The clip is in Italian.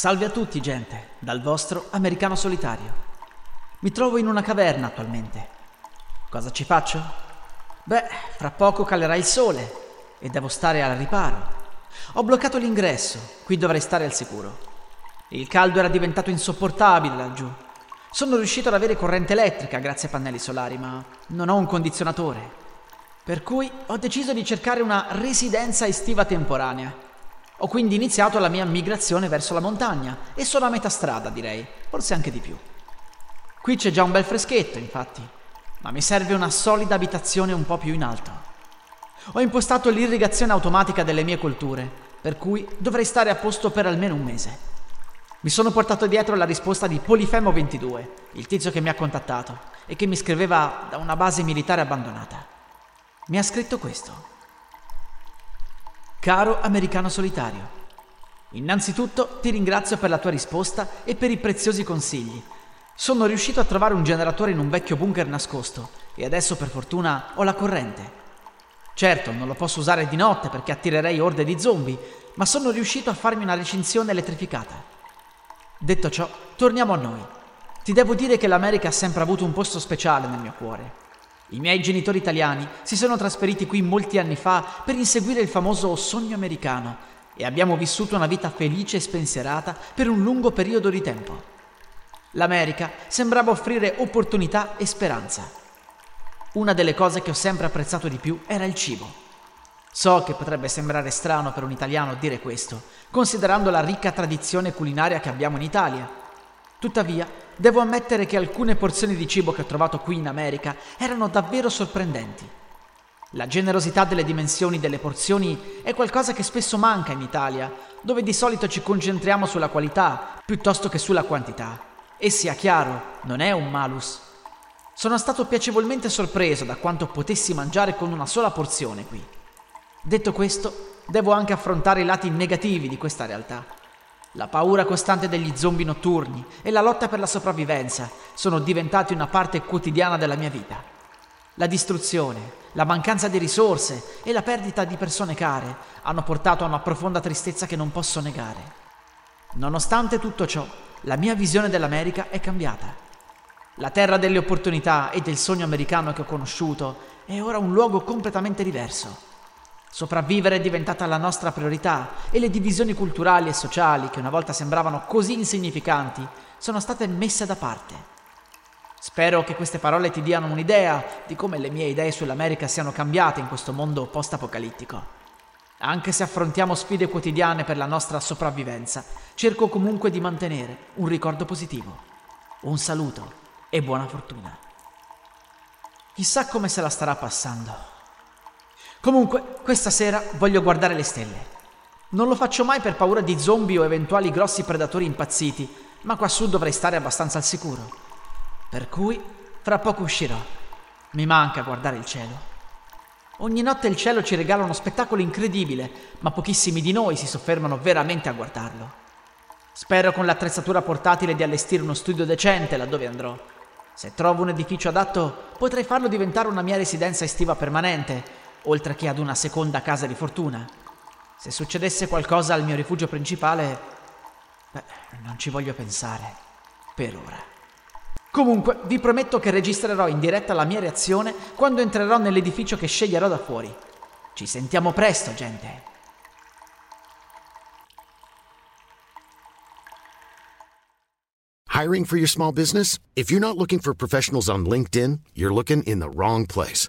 Salve a tutti, gente, dal vostro americano solitario. Mi trovo in una caverna attualmente. Cosa ci faccio? Beh, fra poco calerà il sole e devo stare al riparo. Ho bloccato l'ingresso, qui dovrei stare al sicuro. Il caldo era diventato insopportabile laggiù. Sono riuscito ad avere corrente elettrica grazie ai pannelli solari, ma non ho un condizionatore. Per cui ho deciso di cercare una residenza estiva temporanea. Ho quindi iniziato la mia migrazione verso la montagna e sono a metà strada, direi, forse anche di più. Qui c'è già un bel freschetto, infatti, ma mi serve una solida abitazione un po' più in alto. Ho impostato l'irrigazione automatica delle mie colture, per cui dovrei stare a posto per almeno un mese. Mi sono portato dietro la risposta di Polifemo 22, il tizio che mi ha contattato e che mi scriveva da una base militare abbandonata. Mi ha scritto questo. Caro americano solitario, innanzitutto ti ringrazio per la tua risposta e per i preziosi consigli. Sono riuscito a trovare un generatore in un vecchio bunker nascosto e adesso per fortuna ho la corrente. Certo, non lo posso usare di notte perché attirerei orde di zombie, ma sono riuscito a farmi una recinzione elettrificata. Detto ciò, torniamo a noi. Ti devo dire che l'America ha sempre avuto un posto speciale nel mio cuore. I miei genitori italiani si sono trasferiti qui molti anni fa per inseguire il famoso sogno americano e abbiamo vissuto una vita felice e spensierata per un lungo periodo di tempo. L'America sembrava offrire opportunità e speranza. Una delle cose che ho sempre apprezzato di più era il cibo. So che potrebbe sembrare strano per un italiano dire questo, considerando la ricca tradizione culinaria che abbiamo in Italia. Tuttavia, devo ammettere che alcune porzioni di cibo che ho trovato qui in America erano davvero sorprendenti. La generosità delle dimensioni delle porzioni è qualcosa che spesso manca in Italia, dove di solito ci concentriamo sulla qualità piuttosto che sulla quantità. E sia chiaro, non è un malus. Sono stato piacevolmente sorpreso da quanto potessi mangiare con una sola porzione qui. Detto questo, devo anche affrontare i lati negativi di questa realtà. La paura costante degli zombie notturni e la lotta per la sopravvivenza sono diventati una parte quotidiana della mia vita. La distruzione, la mancanza di risorse e la perdita di persone care hanno portato a una profonda tristezza che non posso negare. Nonostante tutto ciò, la mia visione dell'America è cambiata. La terra delle opportunità e del sogno americano che ho conosciuto è ora un luogo completamente diverso. Sopravvivere è diventata la nostra priorità e le divisioni culturali e sociali, che una volta sembravano così insignificanti, sono state messe da parte. Spero che queste parole ti diano un'idea di come le mie idee sull'America siano cambiate in questo mondo post-apocalittico. Anche se affrontiamo sfide quotidiane per la nostra sopravvivenza, cerco comunque di mantenere un ricordo positivo. Un saluto e buona fortuna. Chissà come se la starà passando. Comunque, questa sera voglio guardare le stelle. Non lo faccio mai per paura di zombie o eventuali grossi predatori impazziti, ma qua su dovrei stare abbastanza al sicuro. Per cui, fra poco uscirò. Mi manca guardare il cielo. Ogni notte il cielo ci regala uno spettacolo incredibile, ma pochissimi di noi si soffermano veramente a guardarlo. Spero con l'attrezzatura portatile di allestire uno studio decente laddove andrò. Se trovo un edificio adatto, potrei farlo diventare una mia residenza estiva permanente oltre che ad una seconda casa di fortuna. Se succedesse qualcosa al mio rifugio principale, beh, non ci voglio pensare, per ora. Comunque, vi prometto che registrerò in diretta la mia reazione quando entrerò nell'edificio che sceglierò da fuori. Ci sentiamo presto, gente. Hiring for your small business? If you're not looking for professionals on LinkedIn, you're looking in the wrong place.